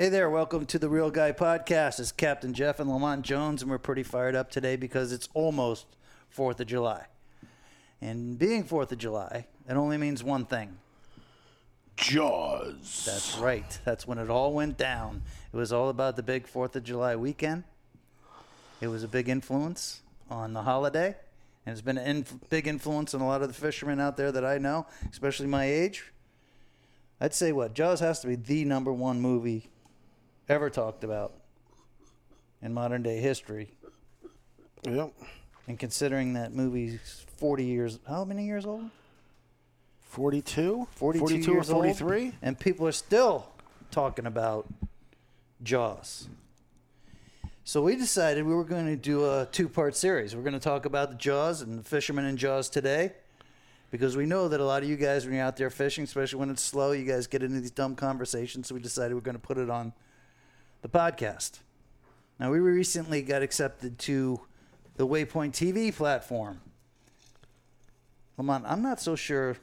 Hey there, welcome to the Real Guy Podcast. It's Captain Jeff and Lamont Jones, and we're pretty fired up today because it's almost 4th of July. And being 4th of July, it only means one thing. Jaws. That's right. That's when it all went down. It was all about the big 4th of July weekend. It was a big influence on the holiday, and it's been a inf- big influence on a lot of the fishermen out there that I know, especially my age. I'd say what? Jaws has to be the number one movie ever talked about in modern day history. Yep. And considering that movie's 40 years, how many years old? 42? 42, 42 or years old, 43? and people are still talking about Jaws. So we decided we were going to do a two-part series. We're going to talk about the Jaws and the fishermen in Jaws today, because we know that a lot of you guys, when you're out there fishing, especially when it's slow, you guys get into these dumb conversations. So we decided we're going to put it on the podcast. Now we recently got accepted to the Waypoint TV platform. Lamont, I'm not so sure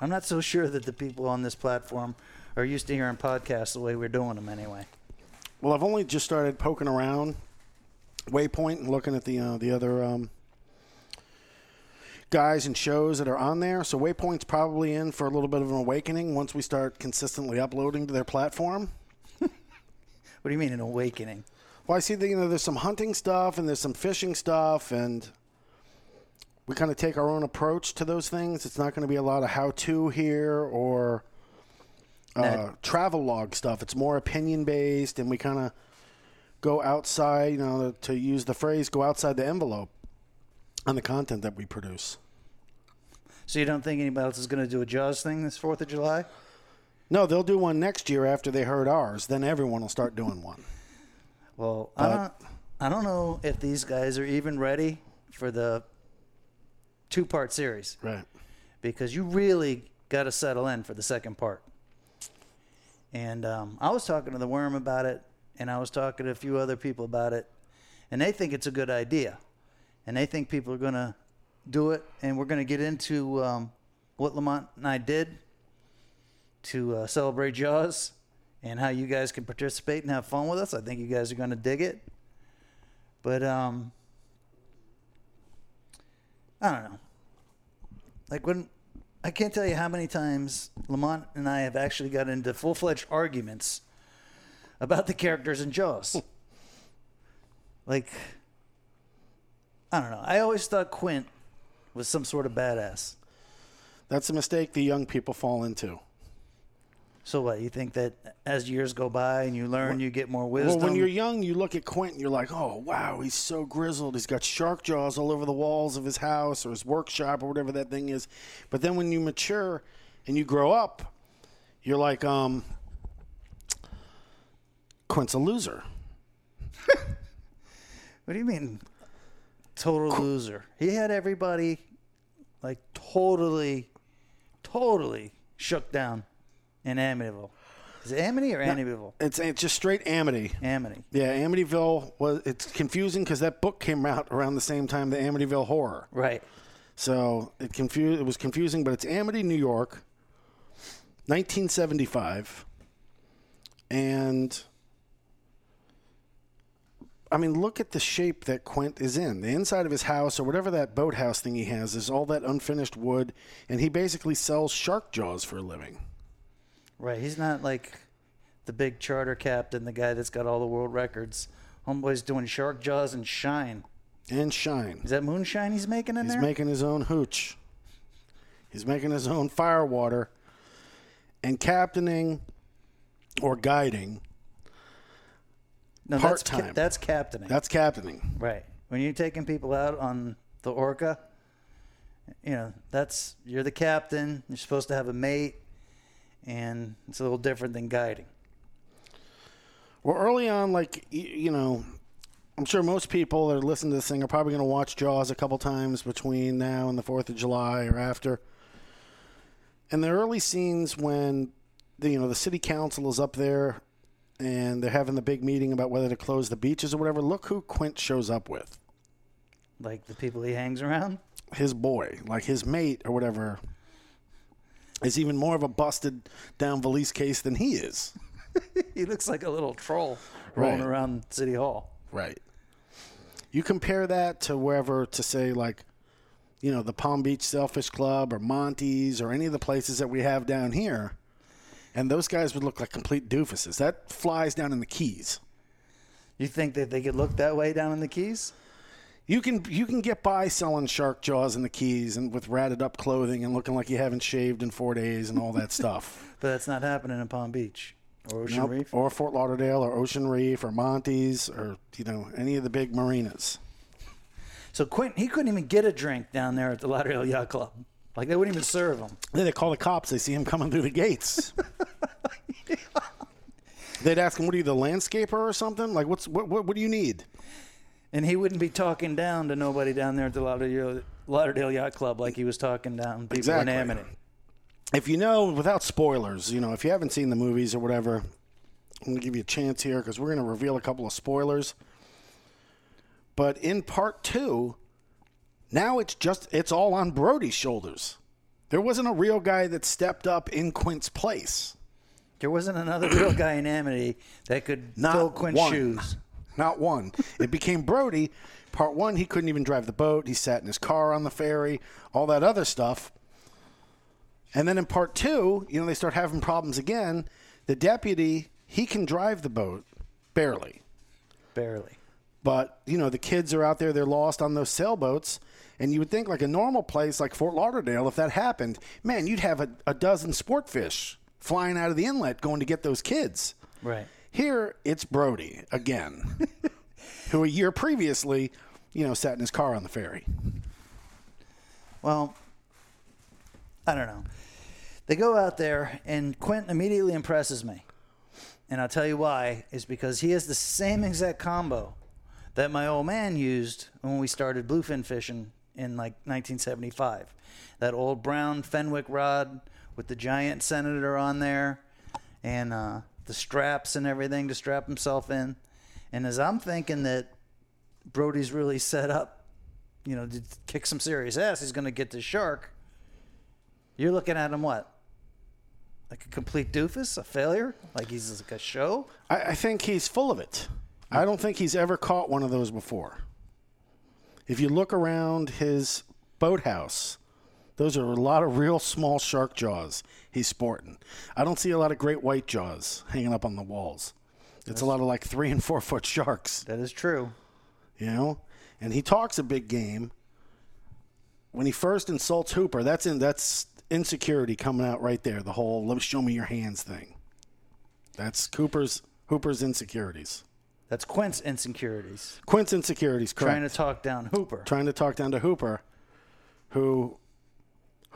I'm not so sure that the people on this platform are used to hearing podcasts the way we're doing them anyway. Well, I've only just started poking around Waypoint and looking at the uh, the other um, guys and shows that are on there. So Waypoint's probably in for a little bit of an awakening once we start consistently uploading to their platform. What do you mean an awakening? Well, I see that you know there's some hunting stuff and there's some fishing stuff, and we kind of take our own approach to those things. It's not going to be a lot of how-to here or uh, Now- travel log stuff. It's more opinion based, and we kind of go outside. You know, to use the phrase, go outside the envelope on the content that we produce. So you don't think anybody else is going to do a Jaws thing this Fourth of July? No, they'll do one next year after they heard ours. Then everyone will start doing one. Well, I don't. I don't know if these guys are even ready for the two-part series Right. because you really got to settle in for the second part. And um, I was talking to the Worm about it, and I was talking to a few other people about it, and they think it's a good idea, and they think people are going to do it, and we're going to get into um, what Lamont and I did to uh, celebrate Jaws, and how you guys can participate and have fun with us. I think you guys are going to dig it, but um, I don't know. Like when I can't tell you how many times Lamont and I have actually got into full fledged arguments about the characters in Jaws. like, I don't know. I always thought Quint was some sort of badass. That's a mistake the young people fall into. So what? You think that as years go by and you learn, you get more wisdom? Well, when you're young, you look at Quentin, you're like, oh, wow, he's so grizzled. He's got shark jaws all over the walls of his house or his workshop or whatever that thing is. But then when you mature and you grow up, you're like, um, Quint's a loser. What do you mean? Total loser. He had everybody like totally, totally shook down in Amityville. Is it Amity or Amityville? It's, it's just straight Amity. Amity. Yeah, Amityville was. It's confusing because that book came out around the same time the Amityville Horror. Right. So it confused. It was confusing, but it's Amity, New York, 1975, and I mean, look at the shape that Quint is in. The inside of his house, or whatever that boathouse thing he has, is all that unfinished wood, and he basically sells shark jaws for a living. Right. He's not like the big charter captain, the guy that's got all the world records. Homeboy's doing shark jaws and shine. And shine. Is that moonshine he's making in He's there? He's making his own hooch. He's making his own firewater and captaining or guiding. no, that's ca- that's captaining. That's captaining. Right. When you're taking people out on the Orca, you know, that's you're the captain. You're supposed to have a mate, and it's a little different than guiding. Well, early on, like, you know, I'm sure most people that are listening to this thing are probably going to watch Jaws a couple times between now and the 4th of July or after. And the early scenes when, the, you know, the city council is up there and they're having the big meeting about whether to close the beaches or whatever, look who Quint shows up with. Like the people he hangs around. his boy, like his mate or whatever, is even more of a busted down valise case than he is. he looks like a little troll rolling Right. around City Hall. Right. You compare that to wherever to say like, you know, the Palm Beach Sailfish Club or Monty's or any of the places that we have down here, and those guys would look like complete doofuses. That flies down in the Keys. You think that they could look that way down in the Keys? You can you can get by selling shark jaws in the Keys and with ratted up clothing and looking like you haven't shaved in four days and all that stuff. But that's not happening in Palm Beach or Ocean Nope. Reef. Or Fort Lauderdale or Ocean Reef or Monty's or you know any of the big marinas. So Quentin, he couldn't even get a drink down there at the Lauderdale Yacht Club. Like they wouldn't even serve him. Then they call the cops. They see him coming through the gates. They'd ask him, "What are you, the landscaper or something? Like, what's what? What, what do you need?" And he wouldn't be talking down to nobody down there at the Lauderdale, Lauderdale Yacht Club like he was talking down people Exactly. in Amity. If you know, without spoilers, you know, if you haven't seen the movies or whatever, I'm gonna give you a chance here because we're gonna reveal a couple of spoilers. But in part two, now it's just it's all on Brody's shoulders. There wasn't a real guy that stepped up in Quint's place. There wasn't another real guy in Amity that could Not fill Quint's one. shoes. Not one. It became Brody. Part one, he couldn't even drive the boat. He sat in his car on the ferry, all that other stuff. And then in part two, you know, they start having problems again. The deputy, he can drive the boat, barely. Barely. But, you know, the kids are out there, they're lost on those sailboats. And you would think, like a normal place like Fort Lauderdale, if that happened, man, you'd have a, a dozen sport fish flying out of the inlet going to get those kids. Right. Here, it's Brody again, who a year previously, you know, sat in his car on the ferry. Well, I don't know. They go out there, and Quentin immediately impresses me. And I'll tell you why, is because he has the same exact combo that my old man used when we started bluefin fishing in like 1975. That old brown Fenwick rod with the giant senator on there and uh, the straps and everything to strap himself in. And as I'm thinking that Brody's really set up, you know, to kick some serious ass, he's going to get the shark. You're looking at him what? Like a complete doofus, a failure? Like he's like a show? I, I think he's full of it. I don't think he's ever caught one of those before. If you look around his boathouse, those are a lot of real small shark jaws he's sporting. I don't see a lot of great white jaws hanging up on the walls. It's a lot of like three and four foot sharks. That is true. you know and he talks a big game when he first insults hooper that's in that's insecurity coming out right there the whole let me show me your hands thing that's cooper's hooper's insecurities That's Quint's insecurities. quint's insecurities correct Trying to talk down Hooper. trying to talk down to hooper who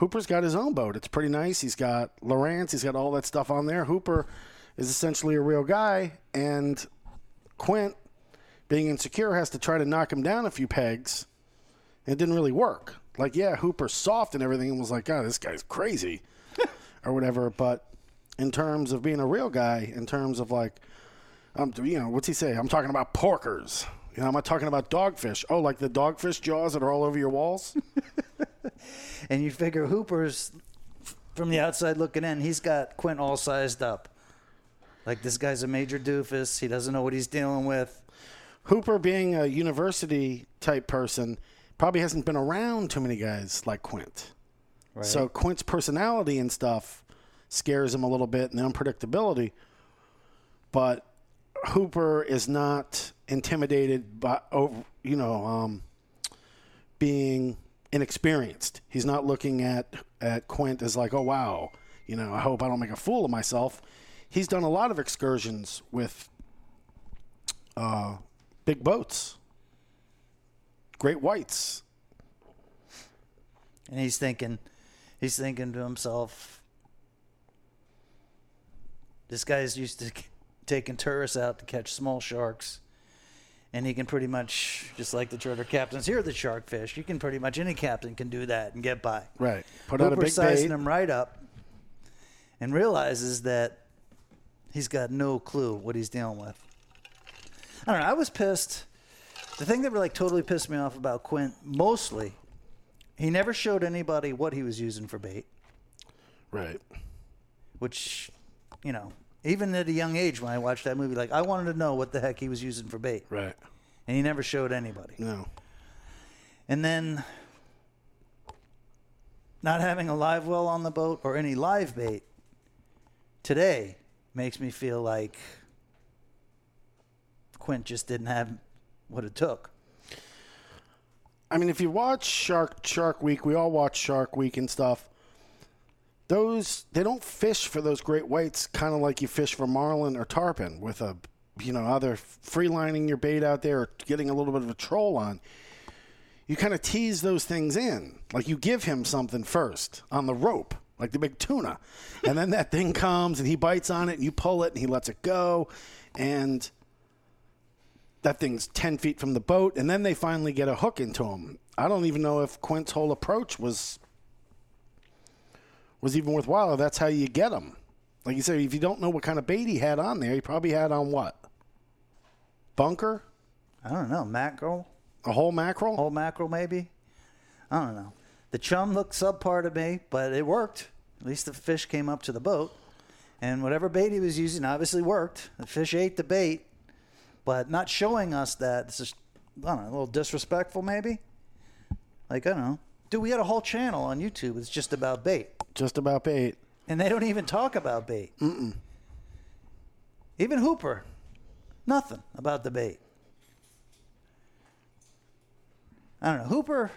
hooper's got his own boat. It's pretty nice. He's got lawrence. He's got all that stuff on there. Hooper is essentially a real guy and quint being insecure has to try to knock him down a few pegs. It didn't really work. Like yeah hooper's soft and everything and was like god this guy's crazy or whatever. But in terms of being a real guy in terms of like um, you know what's he say? I'm talking about porkers. You know i'm not talking about dogfish? Oh like the dogfish jaws that are all over your walls And you figure Hooper's from the outside looking in, he's got Quint all sized up. Like this guy's a major doofus. He doesn't know what he's dealing with. hooper being a university type person probably hasn't been around too many guys like quint Right. So Quint's personality and stuff scares him a little bit and the unpredictability. But Hooper is not intimidated by you know, um, being inexperienced. He's not looking at at Quint as like, oh wow, you know, I hope I don't make a fool of myself. He's done a lot of excursions with uh, big boats, great whites. and he's thinking he's thinking to himself this guy's used to taking tourists out to catch small sharks and he can pretty much just like the charter captains here the shark fish you can pretty much any captain can do that and get by Right. Put out a big sizing bait. him right up and realizes that he's got no clue what he's dealing with. I don't know. I was pissed. The thing that like totally pissed me off about Quint, mostly, he never showed anybody what he was using for bait, Right. which, you know, even at a young age when I watched that movie. Like I wanted to know what the heck he was using for bait, Right. and he never showed anybody. No. And then not having a live well on the boat or any live bait today makes me feel like Quint just didn't have what it took. I mean, if you watch Shark Shark Week, we all watch Shark Week and stuff. Those they don't fish for those great whites, kind of like you fish for marlin or tarpon with a, you know, either free lining your bait out there or getting a little bit of a troll on. You kind of tease those things in, like you give him something first on the rope, like the big tuna, and then that thing comes and he bites on it and you pull it and he lets it go, and that thing's 10 feet from the boat, and then they finally get a hook into him. I don't even know if Quint's whole approach was was even worthwhile. That's how you get them. Like you said, if you don't know what kind of bait he had on there, he probably had on what? Bunker? I don't know mackerel, A whole mackerel? whole mackerel maybe. I don't know. The chum looked subpar to me, but it worked. At least the fish came up to the boat, and whatever bait he was using obviously worked. The fish ate the bait, but not showing us that. This is I don't know, a little disrespectful maybe. Like I don't know. Dude, we had a whole channel on YouTube. It's just about bait. Just about bait. And they don't even talk about bait. Mm-mm. Even Hooper, nothing about the bait. I don't know. Hooper,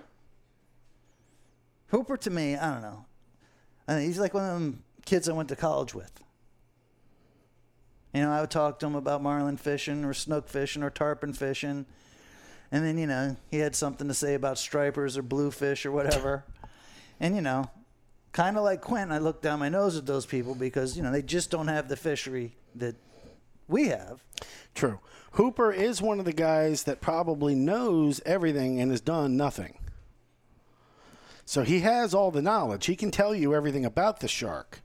Hooper to me, I don't know. I think he's like one of them kids I went to college with. You know, I would talk to him about marlin fishing or snook fishing or tarpon fishing. And then, you know, he had something to say about stripers or bluefish or whatever. and, you know, kind of like Quentin, I look down my nose at those people because, you know, they just don't have the fishery that we have. True. Hooper is one of the guys that probably knows everything and has done nothing. So he has all the knowledge. He can tell you everything about the shark.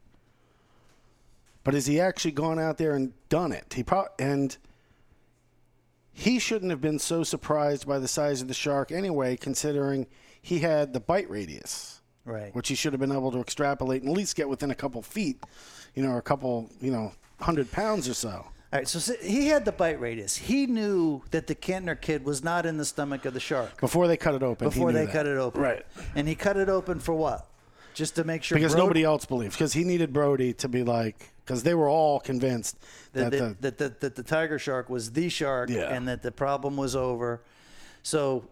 But has he actually gone out there and done it? He pro- and he shouldn't have been so surprised by the size of the shark anyway, considering he had the bite radius, Right. which he should have been able to extrapolate and at least get within a couple feet, you know, or a couple, you know, hundred pounds or so. All right, so he had the bite radius. He knew that the Kintner kid was not in the stomach of the shark Before they cut it open. before they that. cut it open. Right. And he cut it open for what? Just to make sure because Brody- nobody else believed because he needed Brody to be like because they were all convinced that, that, the, that, that, that the tiger shark was the shark Yeah. and that the problem was over. So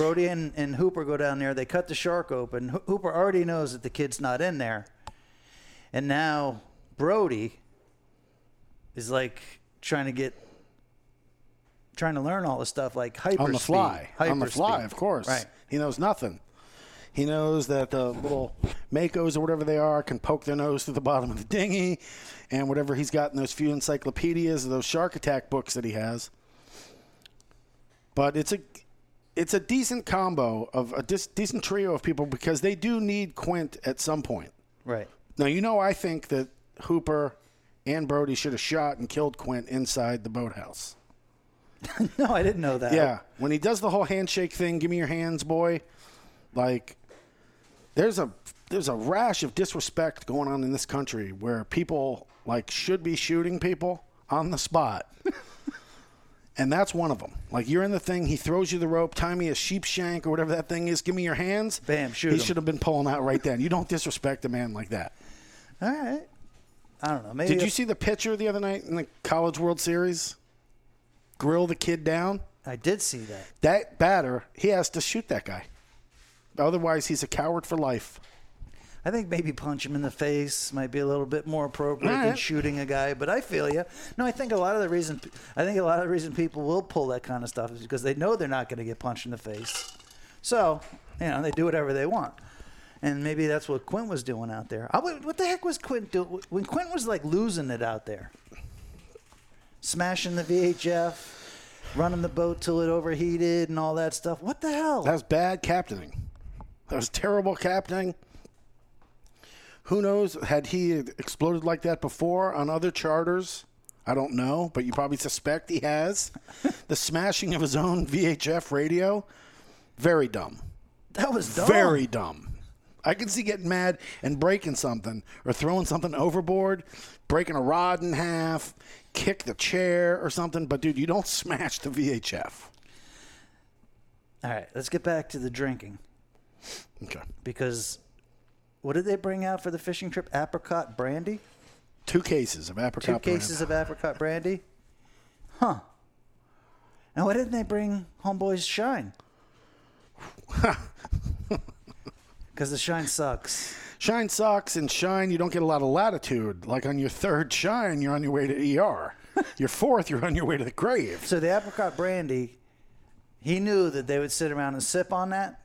Brody and, and Hooper go down there. They cut the shark open. Ho- Hooper already knows that the kid's not in there. And now Brody is like trying to get, trying to learn all this stuff like hyper on the fly on the fly speed. of course Right. he knows nothing he knows that the little makos or whatever they are can poke their nose through the bottom of the dinghy and whatever he's got in those few encyclopedias or those shark attack books that he has but it's a it's a decent combo of a dis- decent trio of people because they do need Quint at some point Right. Now you know I think that Hooper and Brody should have shot and killed Quint inside the boathouse. No, I didn't know that. Yeah, when he does the whole handshake thing, give me your hands, boy. Like, there's a there's a rash of disrespect going on in this country where people like should be shooting people on the spot. And that's one of them. Like you're in the thing, he throws you the rope, tie me a sheep shank or whatever that thing is. Give me your hands. Bam, shoot He him. should have been pulling out right then. You don't disrespect a man like that. All right. I don't know. Maybe Did you see the pitcher the other night in the College World Series? Grill the kid down. I did see that. That batter, he has to shoot that guy. Otherwise, he's a coward for life. I think maybe punch him in the face might be a little bit more appropriate All than shooting a guy. But I feel you. No, I think a lot of the reason I think a lot of the reason people will pull that kind of stuff is because they know they're not going to get punched in the face. So you know they do whatever they want, and maybe that's what Quint was doing out there. I, what the heck was Quint doing when Quint was like losing it out there, smashing the VHF, running the boat till it overheated and all that stuff? What the hell? That was bad captaining. That was terrible captaining. Who knows? Had he exploded like that before on other charters? I don't know, but you probably suspect he has. the smashing of his own VHF radio, very dumb. that was dumb. Very dumb. I can see getting mad and breaking something or throwing something overboard, breaking a rod in half, kick the chair or something. But dude, you don't smash the VHF. All right, let's get back to the drinking Okay. because what did they bring out for the fishing trip? Apricot brandy. Two cases of apricot. Two cases of apricot brandy. Huh. And why didn't they bring Homeboy's Shine? Because the Shine sucks. Shine sucks and shine. You don't get a lot of latitude. Like on your third shine, you're on your way to ER. your fourth, you're on your way to the grave. So the apricot brandy, he knew that they would sit around and sip on that.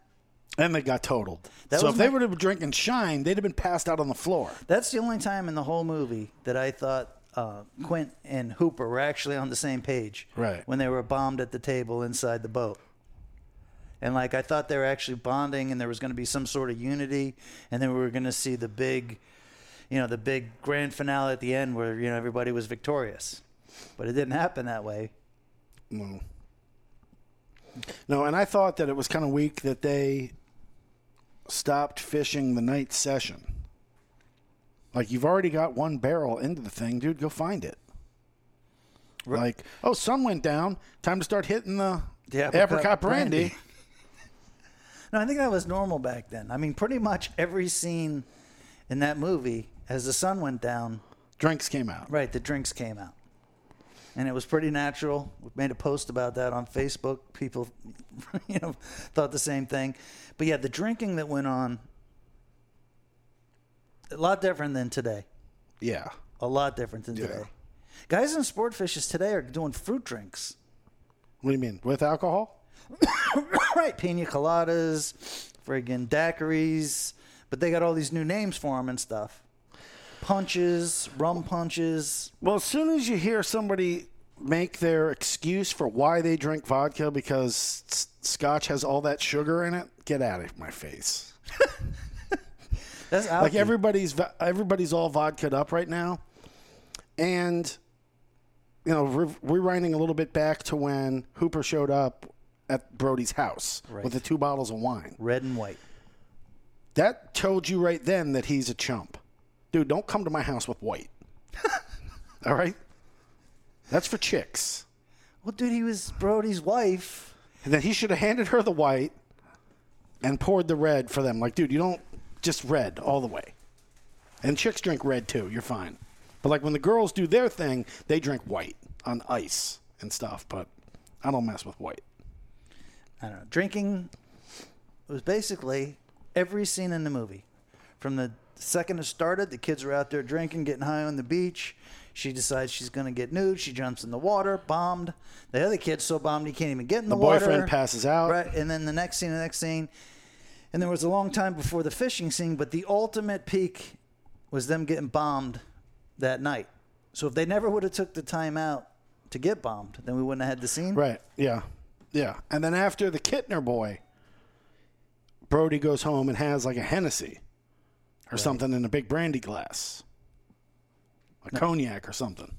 And they got totaled. That so if they my- would have been drinking shine, they'd have been passed out on the floor. That's the only time in the whole movie that I thought uh, Quint and Hooper were actually on the same page. Right. When they were bombed at the table inside the boat. And like I thought they were actually bonding and there was going to be some sort of unity and then we were going to see the big you know the big grand finale at the end where you know everybody was victorious. But it didn't happen that way. No. No, and I thought that it was kind of weak that they stopped fishing the night session. Like you've already got one barrel into the thing, dude. Go find it. Right. Like, oh, sun went down. Time to start hitting the, The apricot, apricot brandy. brandy. No, I think that was normal back then. I mean, pretty much every scene in that movie as the sun went down, Drinks came out. Right, the drinks came out. And it was pretty natural. We made a post about that on Facebook. People, you know, thought the same thing. But yeah, the drinking that went on, a lot different than today. Yeah. A lot different than Yeah. today. Guys in sport fishes today are doing fruit drinks. What do you mean? With alcohol? right, pina coladas, friggin' daiquiris. But they got all these new names for them and stuff. Punches, rum punches. Well, as soon as you hear somebody make their excuse for why they drink vodka because s- scotch has all that sugar in it, get out of my face. That's Like alky. everybody's everybody's all vodka'd up right now, and you know re- rewinding a little bit back to when Hooper showed up at Brody's house Right. with the two bottles of wine. red and white. That told you right then that he's a chump, dude. Don't come to my house with white. all right, that's for chicks. Well, dude, he was Brody's wife. And then he should have handed her the white and poured the red for them. Like, dude, you don't just red all the way. And chicks drink red too. You're fine. But like when the girls do their thing, they drink white on ice and stuff. But I don't mess with white. I don't know. Drinking was basically every scene in the movie. From the second it started, the kids were out there drinking, getting high on the beach. She decides she's going to get nude. She jumps in the water, bombed. The other kid's so bombed he can't even get in the, The water. boyfriend passes out. Right. And then the next scene, the next scene. And there was a long time before the fishing scene, but the ultimate peak was them getting bombed that night. So if they never would have took the time out to get bombed, then we wouldn't have had the scene. Right. Yeah. Yeah. And then after the Kintner boy, Brody goes home and has like a Hennessy or something in a big brandy glass, a cognac or something.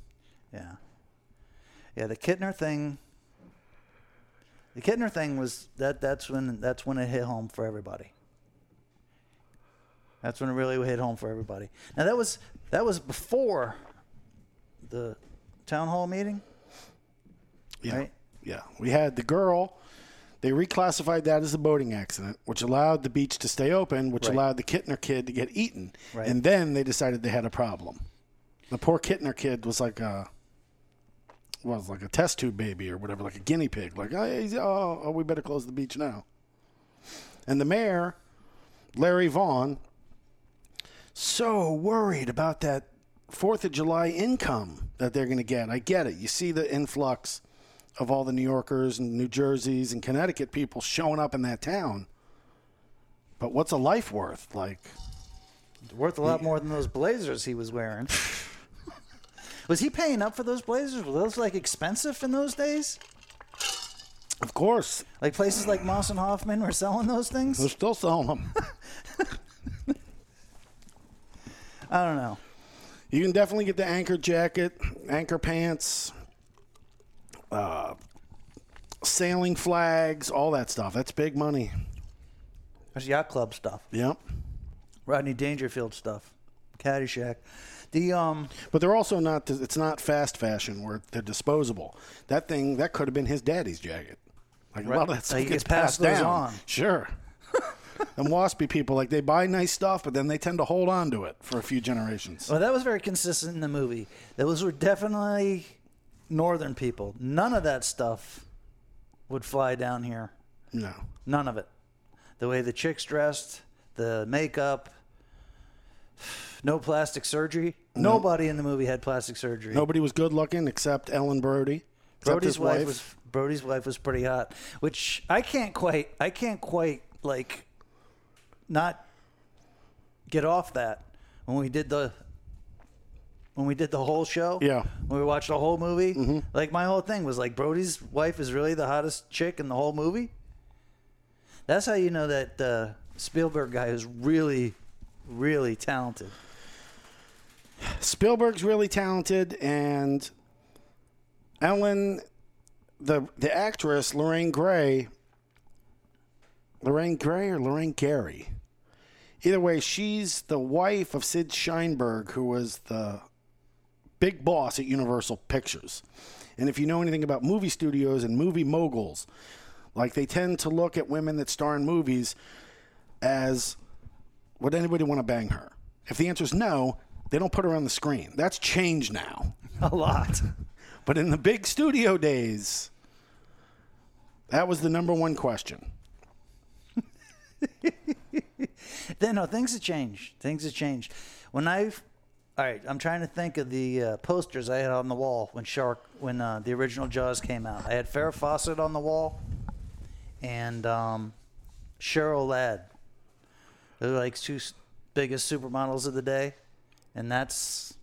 Yeah. Yeah, the Kintner thing. The Kintner thing was that. That's when. That's when it hit home for everybody. That's when it really hit home for everybody. Now that was that was before the town hall meeting, Yeah. right? Yeah. We had the girl. They reclassified that as a boating accident, which allowed the beach to stay open, which Right. allowed the Kintner kid to get eaten. Right. And then they decided they had a problem. The poor Kintner kid was like a was like a test tube baby or whatever, like a guinea pig. Like, oh, oh, oh, we better close the beach now. And the mayor, Larry Vaughn, so worried about that Fourth of July income that they're going to get. I get it. You see the influx of all the New Yorkers and New Jerseys and Connecticut people showing up in that town. But what's a life worth? Like, Worth a lot more than those blazers he was wearing. was he paying up for those blazers? Were those like expensive in those days? of course, Like places like Moss and Hoffman were selling those things? they're still selling them. I don't know. You can definitely get the anchor jacket, anchor pants, uh, sailing flags, all that stuff. That's big money. That's yacht club stuff. Yep. Rodney Dangerfield stuff, Caddyshack. The um, But they're also not. It's not fast fashion where they're disposable. That thing that could have been his daddy's jacket. Like a lot of that stuff Like, gets could pass passed down. on. Sure. and waspy people like they buy nice stuff, but then they tend to hold on to it for a few generations. well, that was very consistent in the movie. Those were definitely northern people. None of that stuff would fly down here. No. None of it. The way the chicks dressed, the makeup, no plastic surgery. Nobody in the movie had plastic surgery. Nobody was good looking except Ellen Brody. Except Brody's wife wife. was Brody's wife was pretty hot, which I can't quite I can't quite like not get off that when we did the when we did the whole show. Yeah. When we watched the whole movie. Like my whole thing was like Brody's wife is really the hottest chick in the whole movie. That's how you know that uh, Spielberg guy is really, really talented. Spielberg's really talented, and Ellen, the the actress Lorraine Gray, Lorraine Gray or Lorraine Gary. Either way, she's the wife of Sid Sheinberg, who was the big boss at Universal Pictures. And if you know anything about movie studios and movie moguls, like they tend to look at women that star in movies as would anybody want to bang her? If the answer is no, they don't put her on the screen. That's changed now. A lot. But in the big studio days, that was the number one question. Then no, things have changed. Things have changed. When I, all right, I'm trying to think of the uh, posters I had on the wall when Shark, when uh, the original Jaws came out. I had Farrah Fawcett on the wall, and um, Cheryl Ladd. They're like two s- biggest supermodels of the day, and that's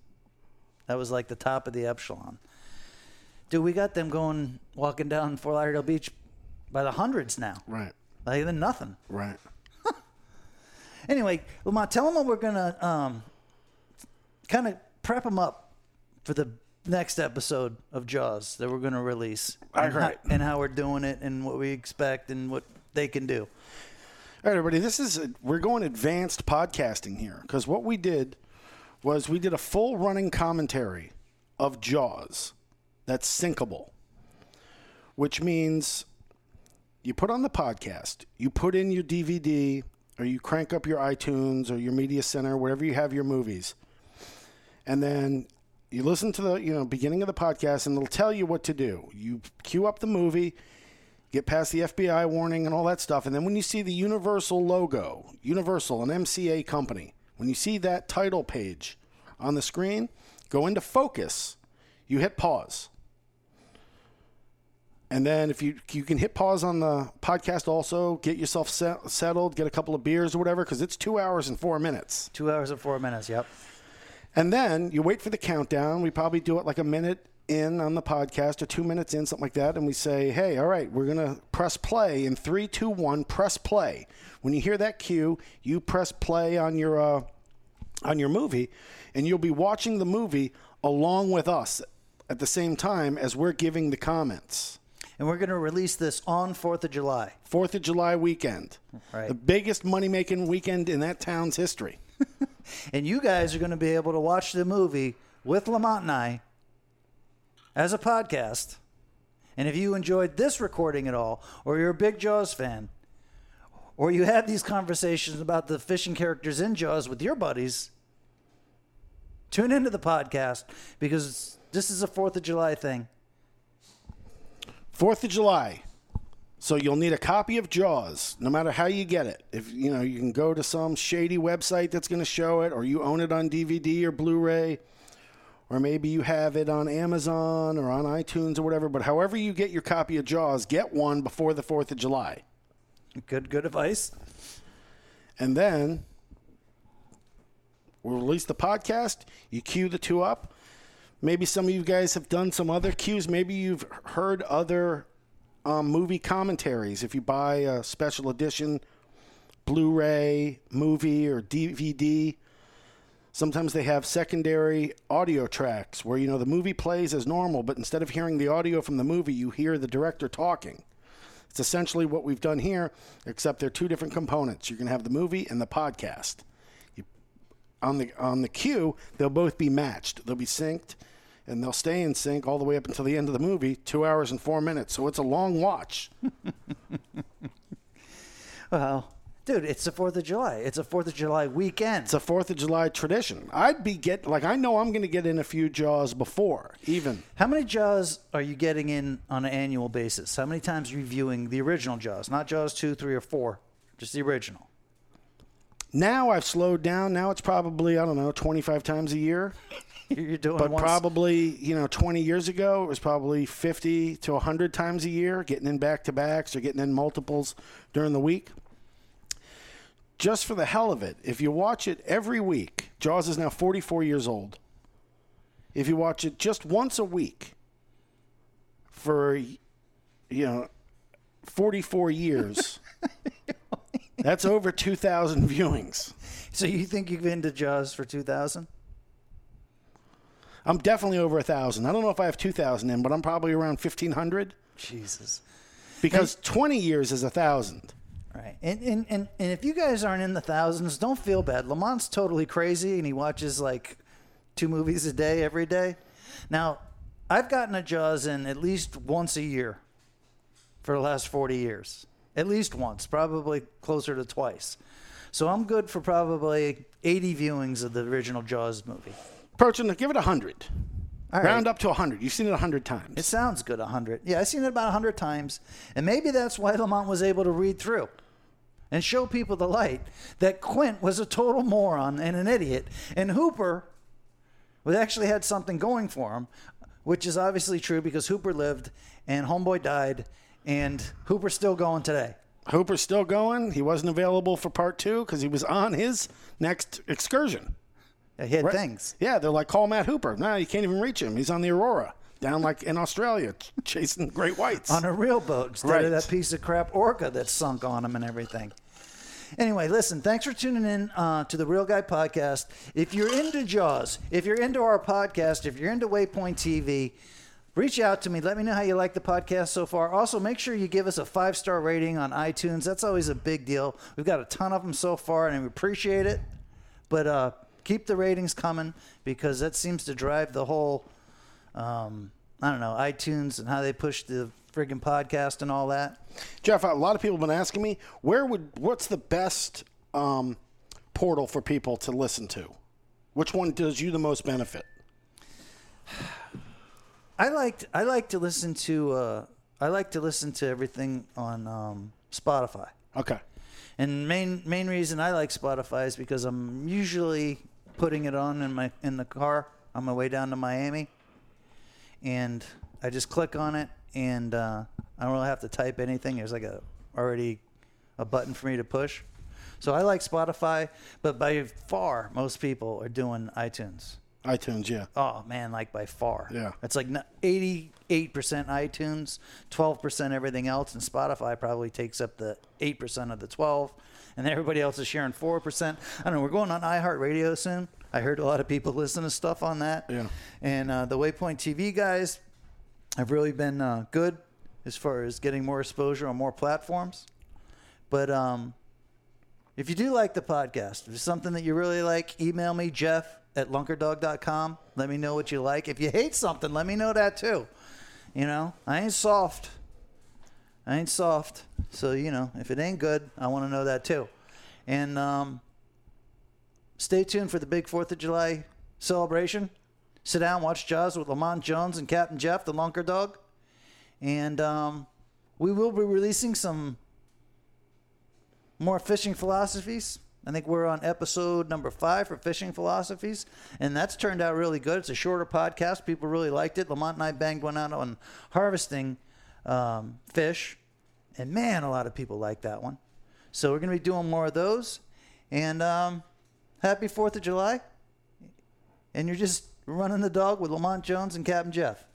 that was like the top of the echelon. Dude, we got them going walking down Fort Lauderdale Beach by the hundreds now. Right, Like they're nothing. right. Anyway, Lamont, tell them what we're gonna um, kind of prep them up for the next episode of Jaws that we're gonna release, All and, right. how, and how we're doing it, and what we expect, and what they can do. All right, everybody, this is we're going advanced podcasting here because what we did was we did a full running commentary of Jaws that's syncable, which means you put on the podcast, you put in your DVD, or you crank up your iTunes or your media center, wherever you have your movies, and then you listen to the you know beginning of the podcast, and it'll tell you what to do. You cue up the movie get past the FBI warning and all that stuff. And then when you see the Universal logo, Universal, an MCA company, when you see that title page on the screen, go into focus, you hit pause. And then if you you can hit pause on the podcast also, get yourself set, settled, get a couple of beers or whatever cuz it's 2 hours and 4 minutes. Two hours and four minutes. Yep. And then you wait for the countdown. We probably do it like a minute in on the podcast or two minutes in, something like that. And we say, hey, all right, we're going to press play in three, two, one, press play. When you hear that cue, you press play on your, uh, on your movie, and you'll be watching the movie along with us at the same time as we're giving the comments. And we're gonna release this on Fourth of July. Fourth of July weekend. Right. The biggest money making weekend in that town's history. And you guys are going to be able to watch the movie with Lamont and I as a podcast. And if you enjoyed this recording at all, or you're a big Jaws fan, or you have these conversations about the fishing characters in Jaws with your buddies, tune into the podcast because this is a 4th of July thing. Fourth of July. So you'll need a copy of Jaws, no matter how you get it. If you know, you can go to some shady website that's going to show it, or you own it on DVD or Blu-ray, or maybe you have it on Amazon or on iTunes or whatever. But however you get your copy of Jaws, get one before the Fourth of July, Good, good advice. and then we'll release the podcast. You cue the two up. Maybe some of you guys have done some other cues. Maybe you've heard other um, movie commentaries. If you buy a special edition Blu-ray movie or DVD, sometimes they have secondary audio tracks where you know the movie plays as normal, but instead of hearing the audio from the movie, you hear the director talking. It's essentially what we've done here, except they're two different components. You're going to have the movie and the podcast. You on the on the queue, they'll both be matched. They'll be synced, and they'll stay in sync all the way up until the end of the movie, two hours and four minutes. So it's a long watch. Well, dude, it's the Fourth of July. It's a Fourth of July weekend. It's a Fourth of July tradition. I'd be get like I know I'm going to get in a few jaws before even. How many Jaws are you getting in on an annual basis? How many times are you viewing the original Jaws? Not Jaws 2, 3, or 4, just the original. Now I've slowed down. Now it's probably I don't know 25 times a year. You're doing But once- probably, you know, 20 years ago, it was probably 50 to 100 times a year, getting in back to backs or getting in multiples during the week. Just for the hell of it, if you watch it every week, Jaws is now 44 years old. If you watch it just once a week for, you know, 44 years, that's over 2,000 viewings. So you think you've been to Jaws for 2000? I'm definitely over a thousand. I don't know if I have two thousand in, but I'm probably around fifteen hundred Jesus. because twenty years is a thousand. Right. And, and, and, and if you guys aren't in the thousands, don't feel bad. Lamont's totally crazy and he watches like two movies a day every day. Now, I've gotten a Jaws in at least once a year for the last 40 years. At least once, probably closer to twice. So I'm good for probably 80 viewings of the original Jaws movie. Approaching, give it a hundred. All right. Round up to a hundred. You've seen it a hundred times. It sounds good, 100. Yeah, I've seen it about 100 times. And maybe that's why Lamont was able to read through and show people the light that Quint was a total moron and an idiot. And Hooper was actually had something going for him, which is obviously true because Hooper lived and Homeboy died, and Hooper's still going today. Hooper's still going. He wasn't available for part two because he was on his next excursion. Right. things. Yeah, they're like, call Matt Hooper. No, you can't even reach him. He's on the Aurora down like in Australia chasing great whites. on a real boat instead Right. of that piece of crap orca that sunk on him and everything. Anyway, listen, thanks for tuning in uh, to the Real Guy Podcast. If you're into Jaws, if you're into our podcast, if you're into Waypoint TV, reach out to me. Let me know how you like the podcast so far. Also, make sure you give us a five star rating on iTunes. That's always a big deal. We've got a ton of them so far, and we appreciate it. But uh, keep the ratings coming because that seems to drive the whole um, I don't know, iTunes and how they push the friggin' podcast and all that. Jeff, a lot of people have been asking me where would what's the best um, portal for people to listen to? Which one does you the most benefit? I liked I like to listen to uh, I like to listen to everything on um, Spotify. Okay. And main main reason I like Spotify is because I'm usually putting it on in my in the car on my way down to Miami, and I just click on it, and uh, I don't really have to type anything. There's like a already a button for me to push. So I like Spotify, but by far most people are doing iTunes. iTunes, yeah. Oh man, like by far. Yeah. It's like eighty-eight percent iTunes, twelve percent everything else, and Spotify probably takes up the eight percent of the twelve, and everybody else is sharing four percent. I don't know. We're going on iHeartRadio soon. I heard a lot of people listen to stuff on that. Yeah. And uh, the Waypoint TV guys have really been uh, good as far as getting more exposure on more platforms. But um, if you do like the podcast, if it's something that you really like, email me, Jeff at lunkerdog.com. Let me know what you like. If you hate something, let me know that too. You know, I ain't soft. I ain't soft. So, you know, if it ain't good, I want to know that too. And um, stay tuned for the big 4th of July celebration. Sit down, watch Jaws with Lamont Jones and Captain Jeff, the Lunker Dog. And um, we will be releasing some more fishing philosophies. I think we're on episode number five for fishing philosophies, and that's turned out really good. It's a shorter podcast. People really liked it. Lamont and I banged one out on harvesting um, fish, and man, a lot of people like that one. So we're going to be doing more of those. And um, happy Fourth of July! And you're just running the dog with Lamont Jones and Captain Jeff.